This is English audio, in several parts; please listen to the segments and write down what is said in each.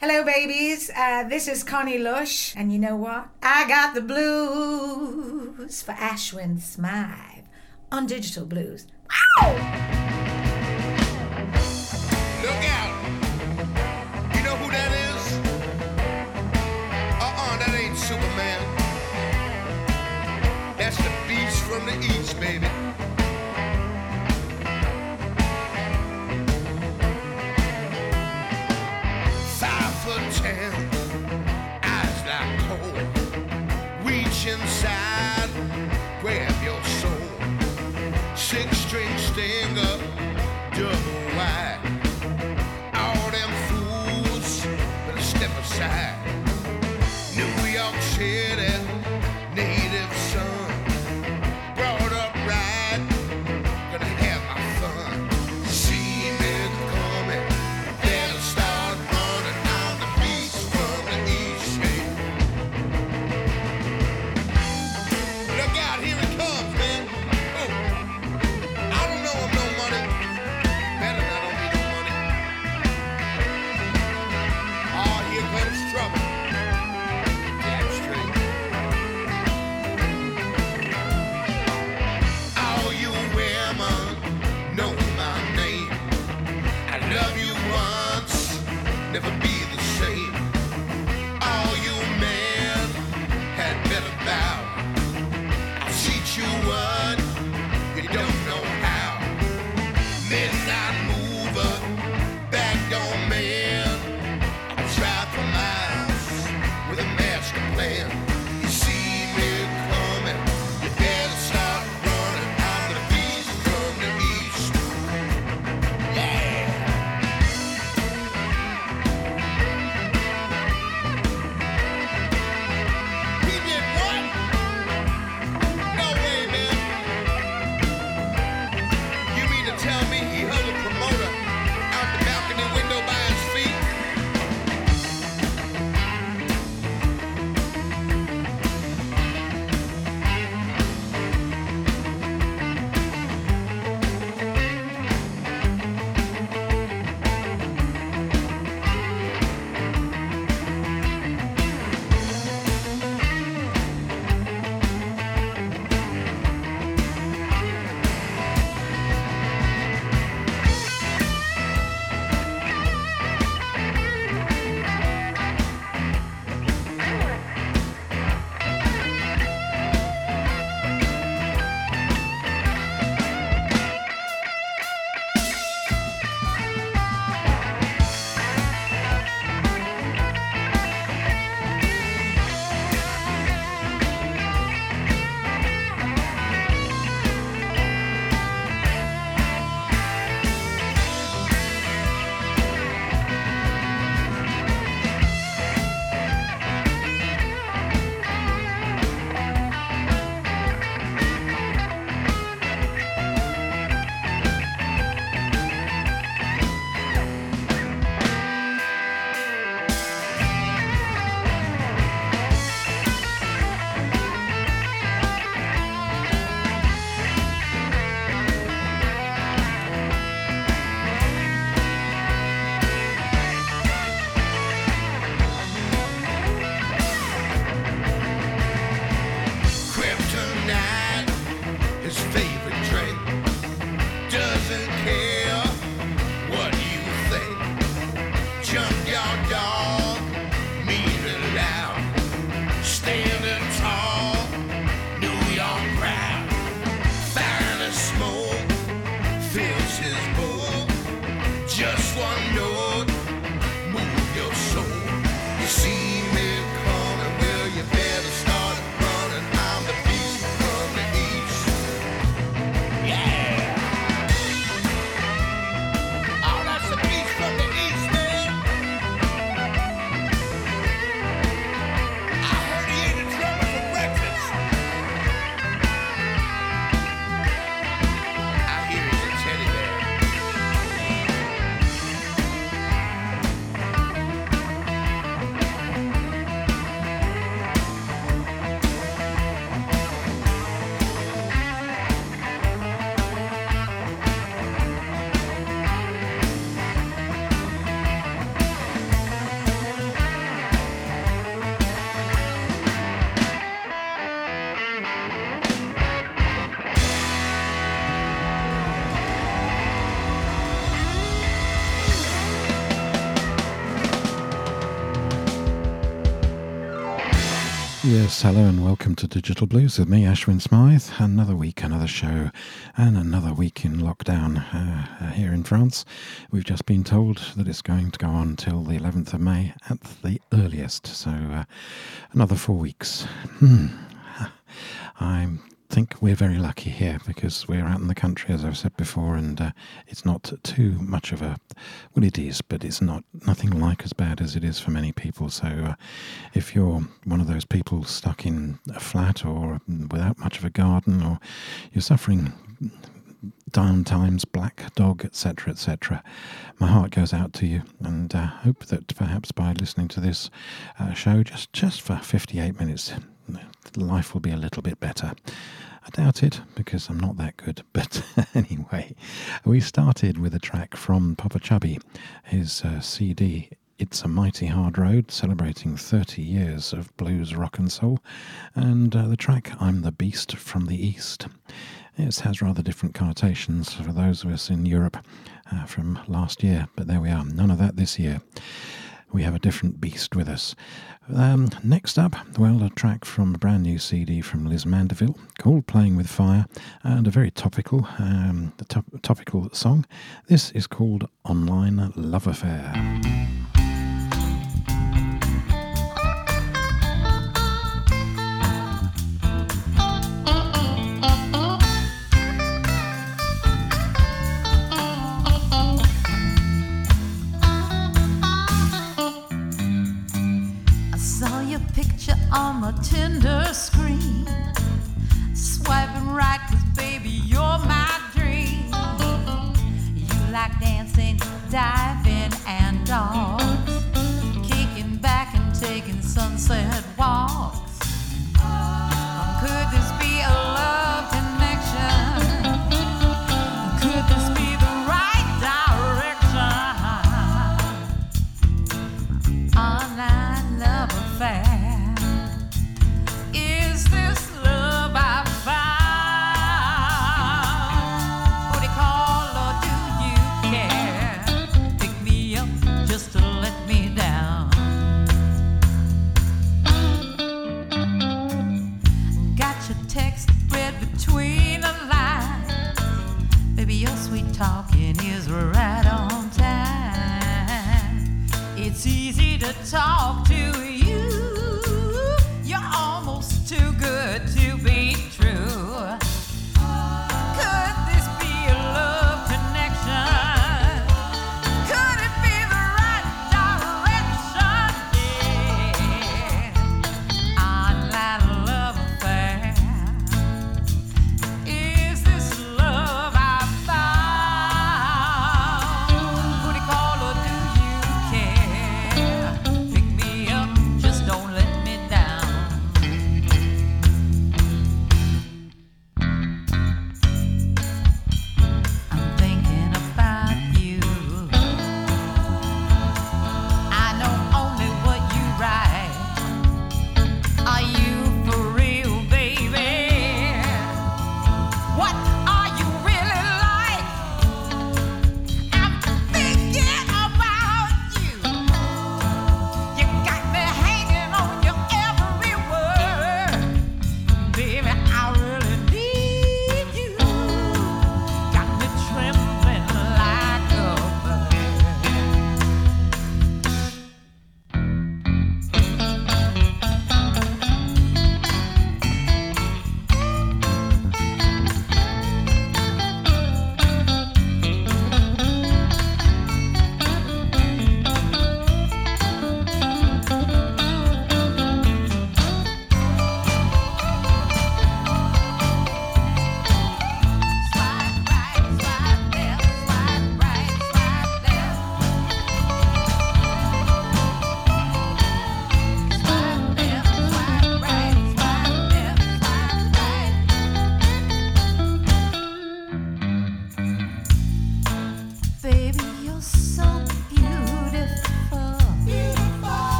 Hello, babies. Uh, this is Connie Lush, and you know what? I got the blues for Ashwin Smythe on Digital Blues. Wow! inside. Grab your soul. Six string stinger. Hello and welcome to Digital Blues with me, Ashwin Smythe. Another week, another show, and another week in lockdown uh, uh, here in France. We've just been told that it's going to go on till the 11th of May at the earliest, so uh, another four weeks. Hmm. I'm think we're very lucky here because we're out in the country, as I've said before, and uh, it's not too much of a. Well, it is, but it's not nothing like as bad as it is for many people. So, uh, if you're one of those people stuck in a flat or without much of a garden, or you're suffering down times, black dog, etc., etc. My heart goes out to you, and uh, hope that perhaps by listening to this uh, show, just just for 58 minutes, life will be a little bit better. I doubt it because I'm not that good. But anyway, we started with a track from Popa Chubby, his uh, CD. It's a Mighty Hard Road, celebrating 30 years of blues, rock, and soul, and uh, the track I'm the Beast from the East. It has rather different connotations for those of us in Europe uh, from last year, but there we are, none of that this year we have a different beast with us. Um, next up, well, a track from a brand new CD from Liz Mandeville called Playing with Fire, and a very topical, um, top- topical song. This is called Online Love Affair. On the Tinder screen. Swiping right, cause baby, you're my dream. You like dancing, diving, and dogs. Kicking back and taking sunset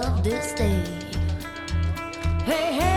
love this day. Hey, hey.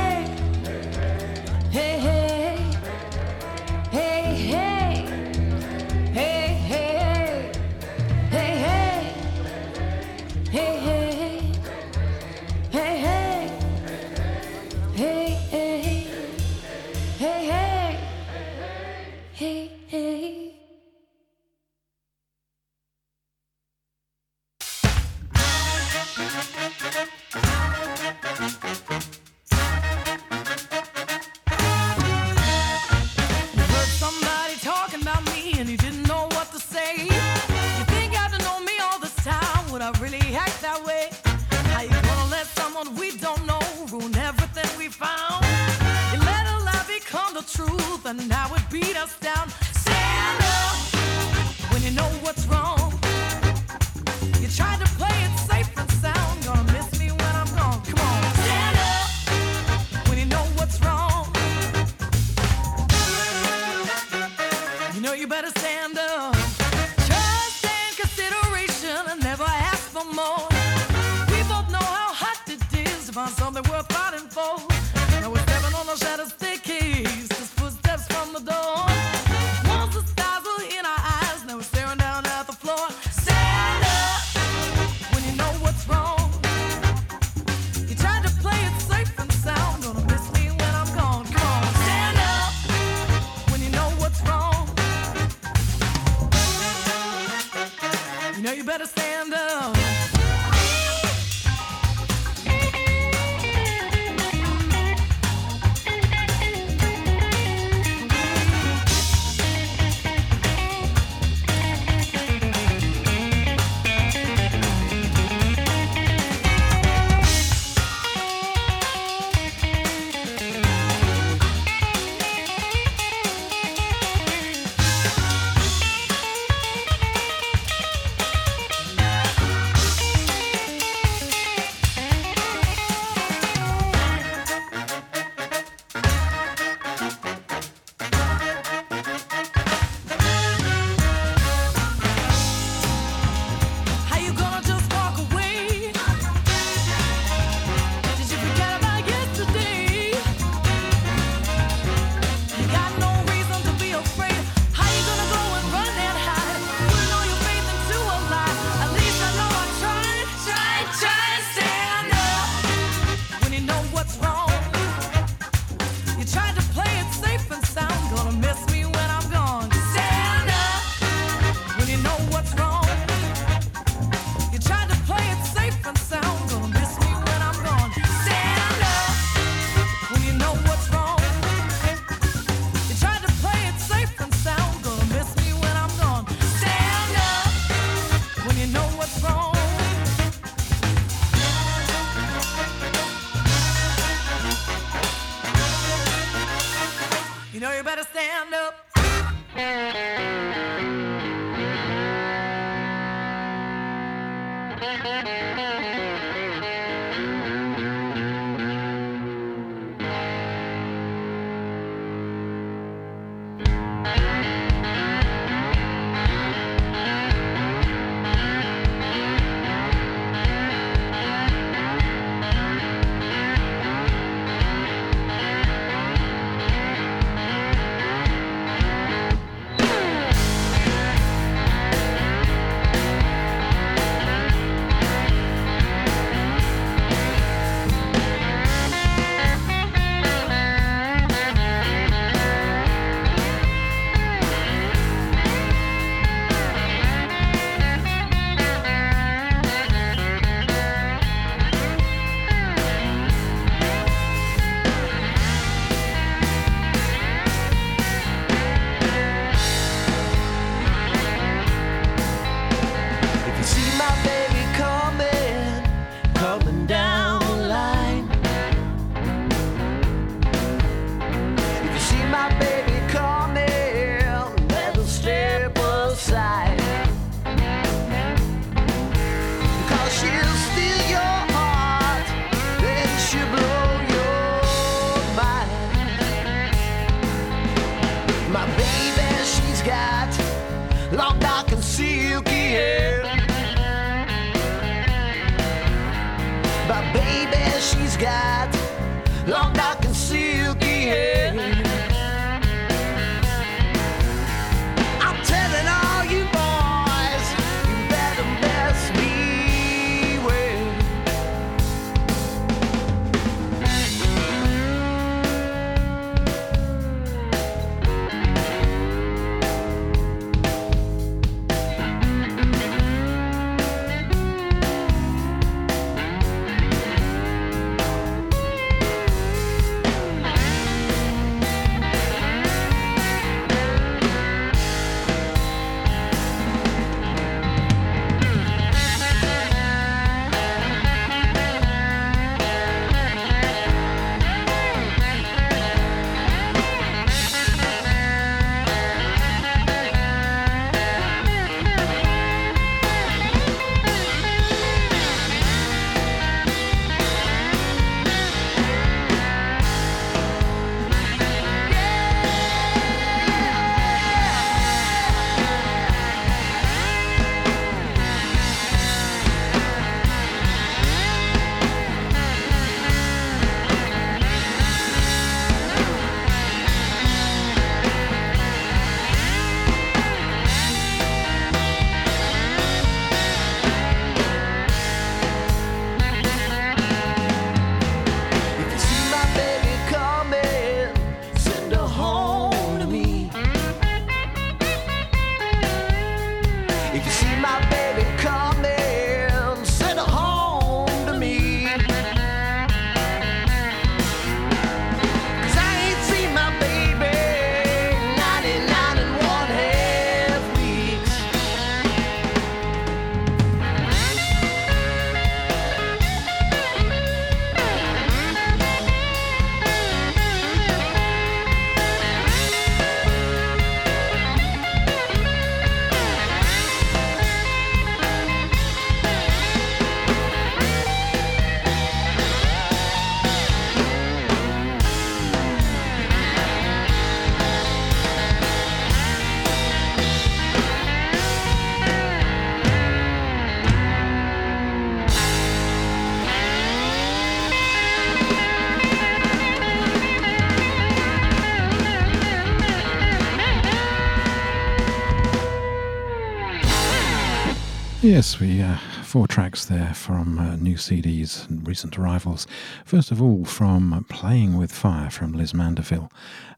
Yes, we uh, four tracks there from uh, new CDs and recent arrivals. First of all, from Playing with Fire from Liz Mandeville,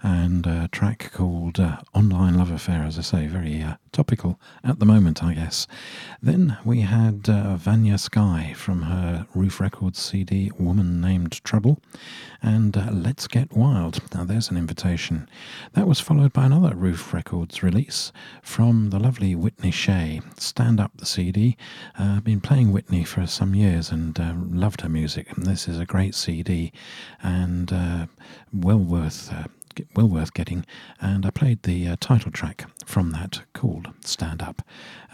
and a track called uh, Online Love Affair, as I say, very uh, topical at the moment, I guess. Then we had uh, Vanja Sky from her Ruf Records CD Woman Named Trouble, and uh, Let's Get Wild. Now, there's an invitation. That was followed by another Ruf Records release from the lovely Whitney Shay, Stand Up the CD. Uh, I've playing Whitney for some years and uh, loved her music. And this is a great CD and uh, well worth. Uh, well worth getting, and I played the uh, title track from that called Stand Up.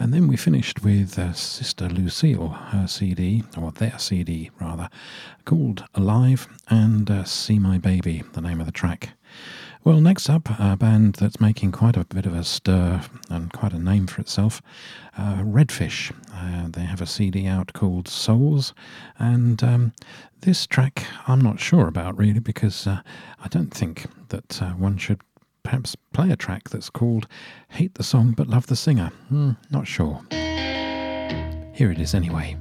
And then we finished with uh, Sister Lucille, her CD, or their CD rather, called Alive and uh, See My Baby, the name of the track. Well, next up, a band that's making quite a bit of a stir and quite a name for itself, uh, Redfish. Uh, they have a CD out called Souls, and um, this track I'm not sure about really because uh, I don't think that uh, one should perhaps play a track that's called Hate the Song but Love the Singer. Hmm, not sure. Here it is anyway.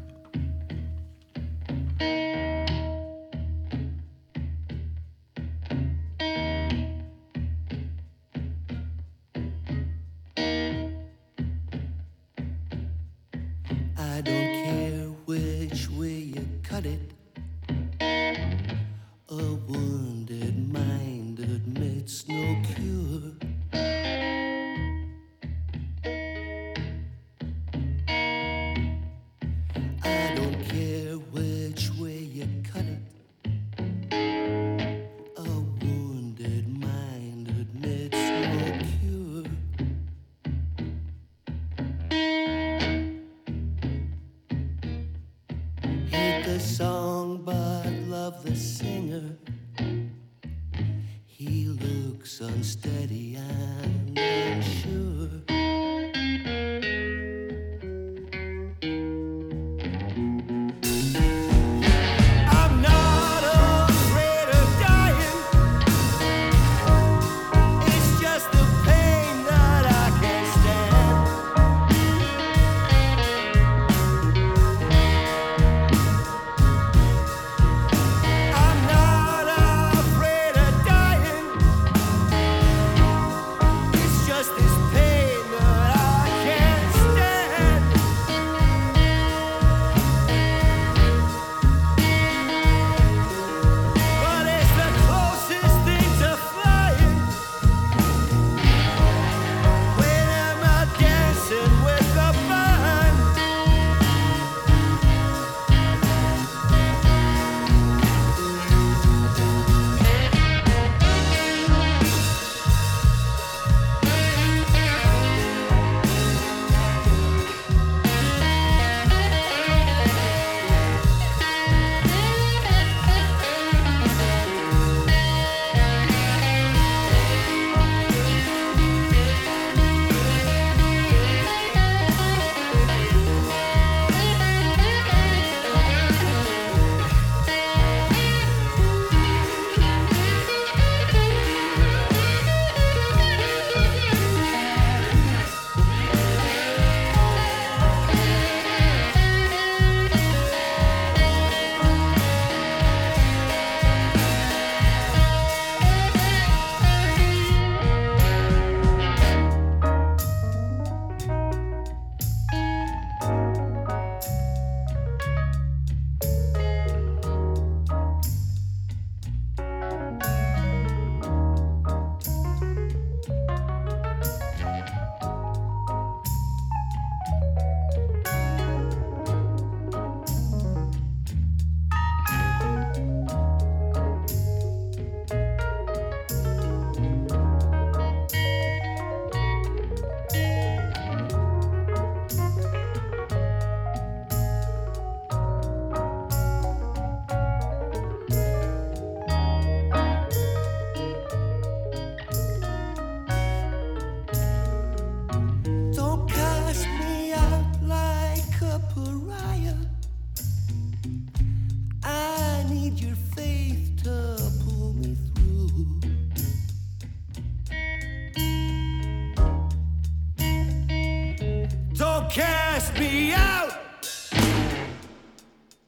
cast me out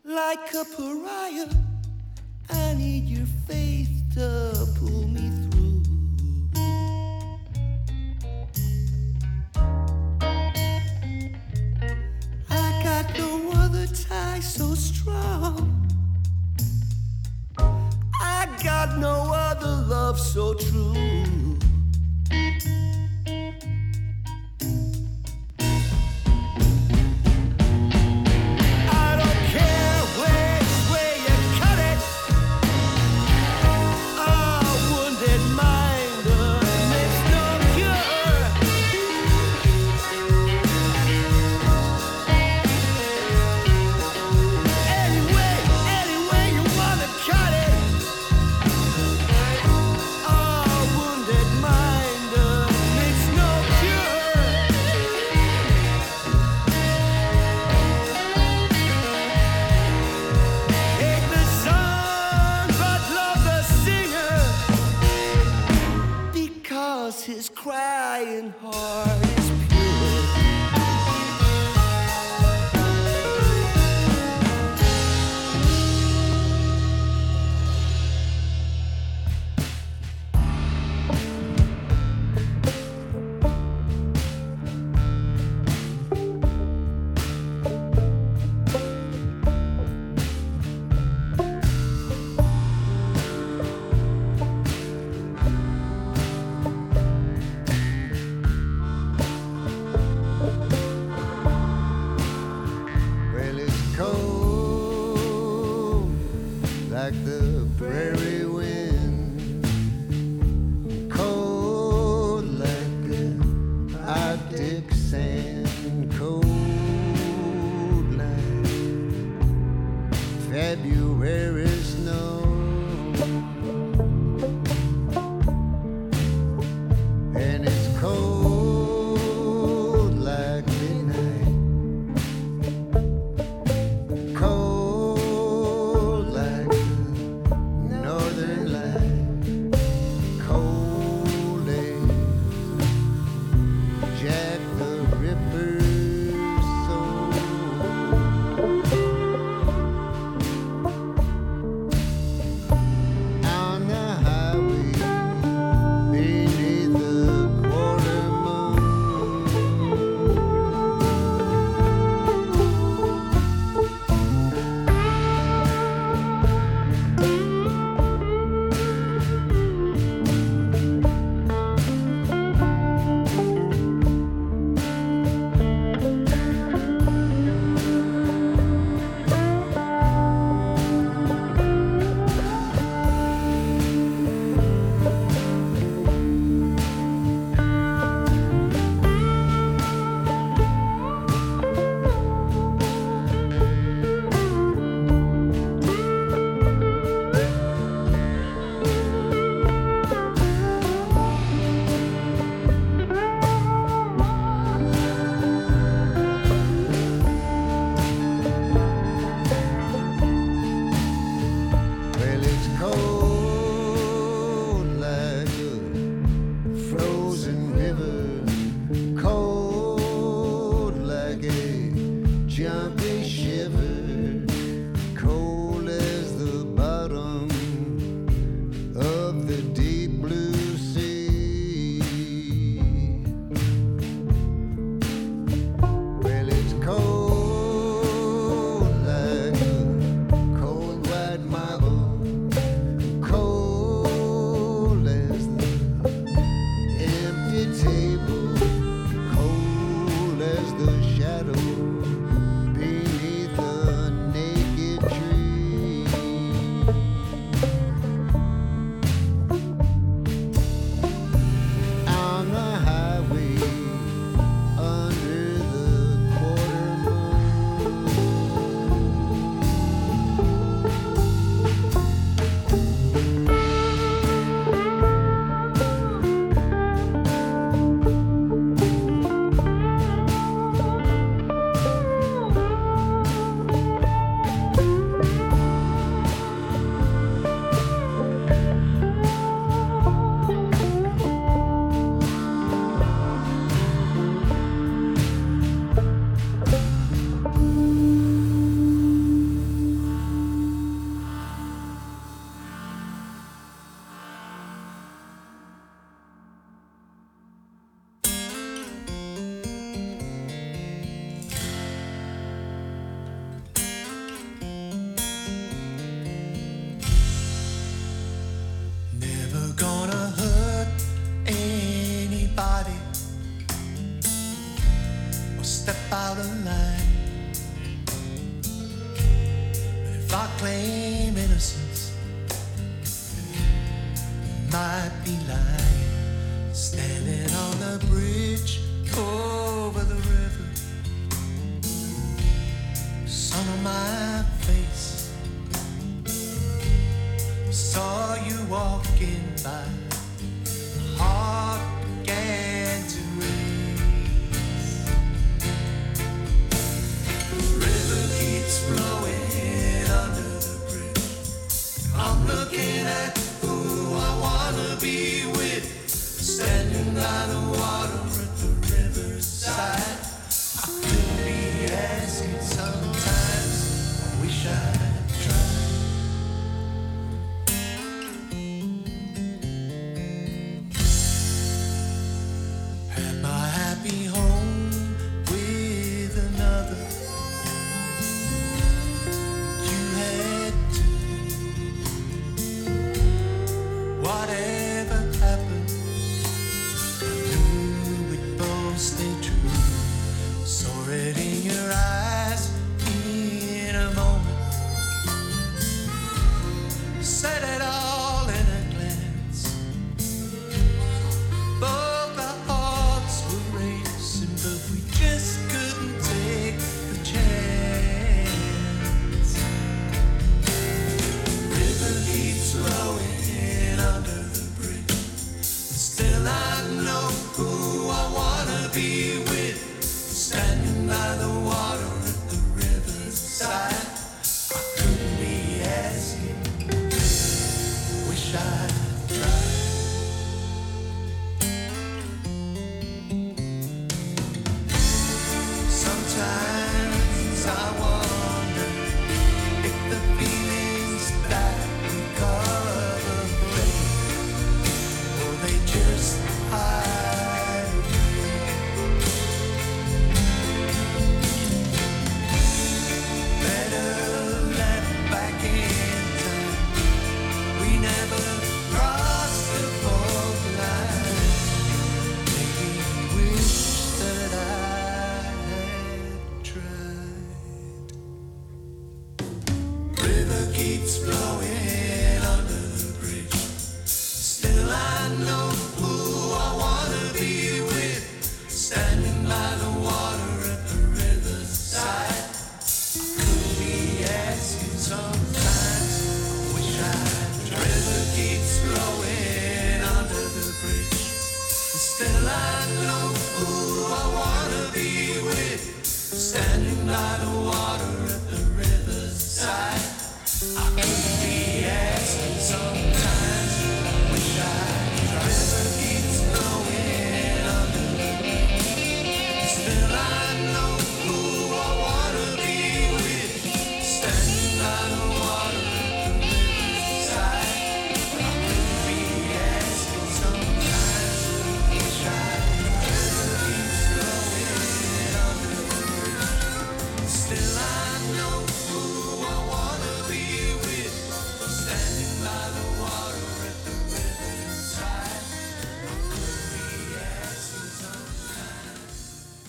like a pariah. I need your faith to pull me through. I got no other tie so strong. I got no other love so true. crying like this. Line. But if I claim innocence, might be wanna be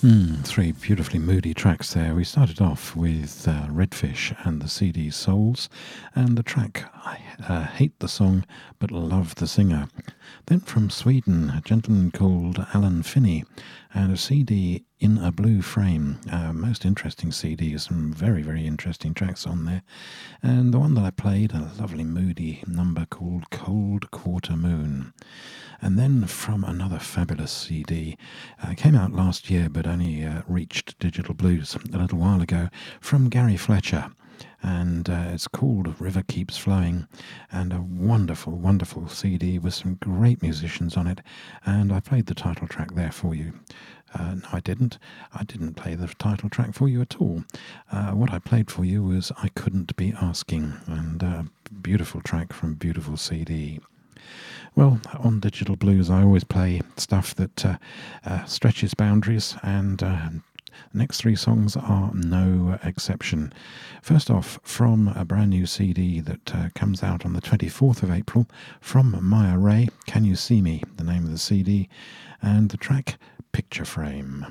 Hmm, three beautifully moody tracks there. We started off with uh, Redfish and the CD Souls, and the track I uh, hate the song but love the singer. Then from Sweden, a gentleman called Allen Finney, and a CD in a blue frame. Uh, most interesting CD, some very, very interesting tracks on there. And the one that I played, a lovely moody number called Cold Quarter Moon. And then from another fabulous CD, uh, came out last year but only uh, reached Digital Blues a little while ago, from Gary Fletcher. And uh, it's called River Keeps Flowing, and a wonderful, wonderful CD with some great musicians on it. And I played the title track there for you. Uh, no, I didn't. I didn't play the title track for you at all. Uh, what I played for you was I Couldn't Be Asking, and a beautiful track from beautiful CD. Well, on Digital Blues, I always play stuff that uh, uh, stretches boundaries, and uh, next three songs are no exception. First off, from a brand new CD that uh, comes out on the 24th of April from Maya Rae, Can You See Me, the name of the CD, and the track Picture Frame.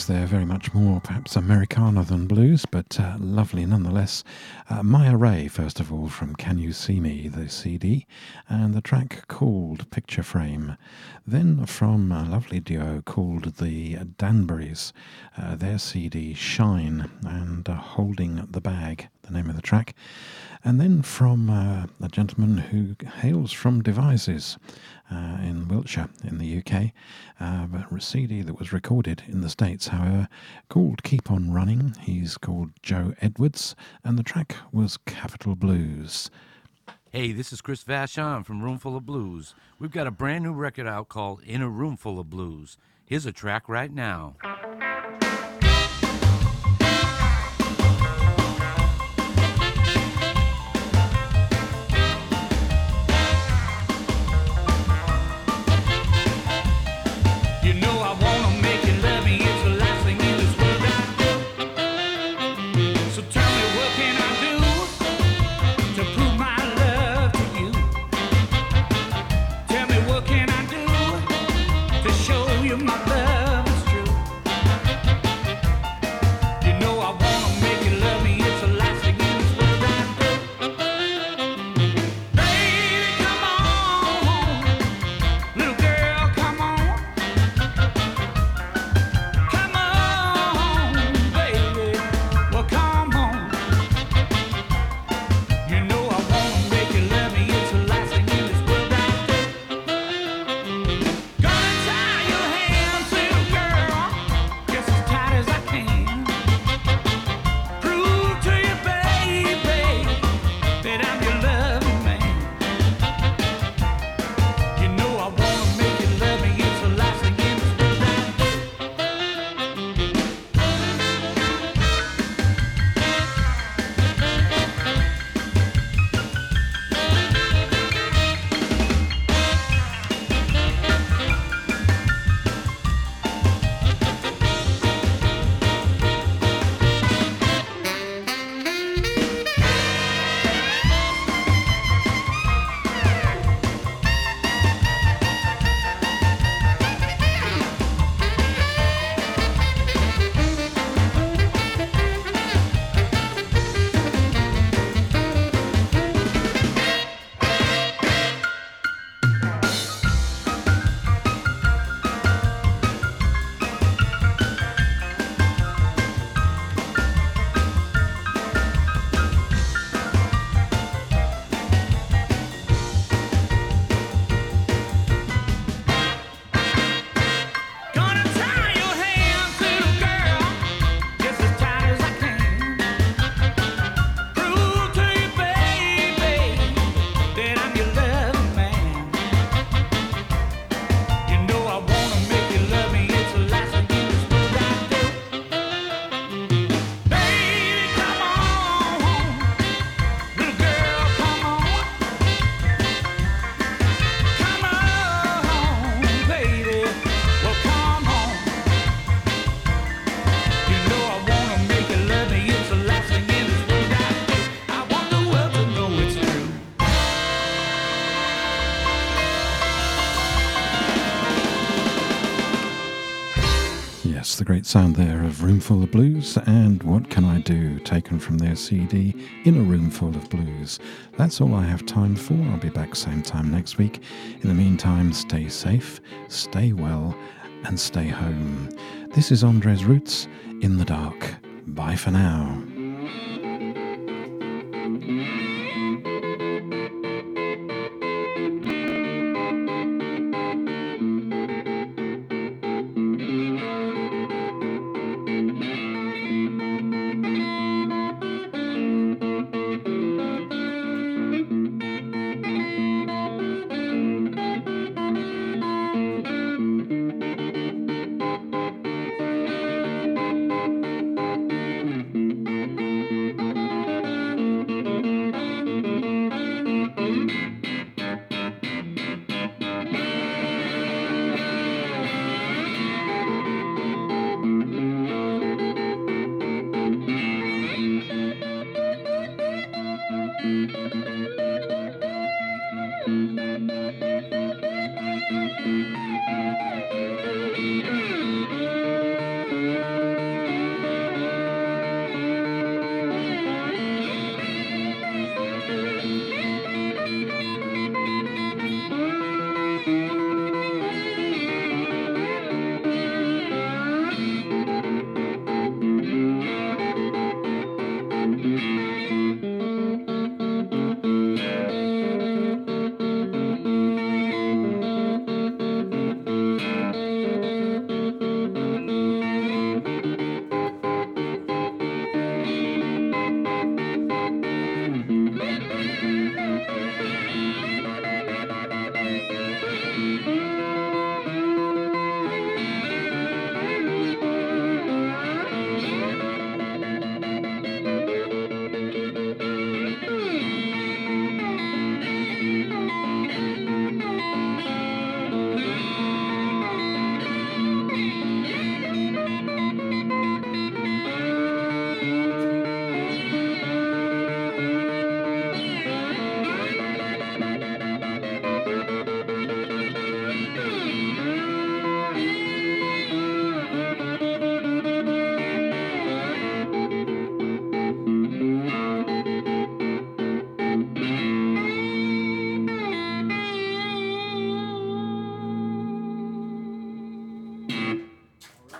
Tracks there, very much more perhaps Americana than blues, but uh, lovely nonetheless. Uh, Maya Rae, first of all, from Can You See Me, the CD, and the track called Picture Frame. Then from a lovely duo called the Danberrys, uh, their CD Shine and uh, Holding the Bag, the name of the track. And then from uh, a gentleman who hails from Devizes uh, in Wiltshire in the UK, uh, but a CD that was recorded in the States, however, called Keep On Running. He's called Joe Edwards, and the track was Capital Blues. Hey, this is Chris Vachon from Roomful of Blues. We've got a brand new record out called In a Roomful of Blues. Here's a track right now. Sound there of Roomful of Blues and What Can I Do, taken from their CD In a Roomful of Blues. That's all I have time for. I'll be back same time next week. In the meantime, stay safe, stay well, and stay home. This is Andres Roots in the dark. Bye for now.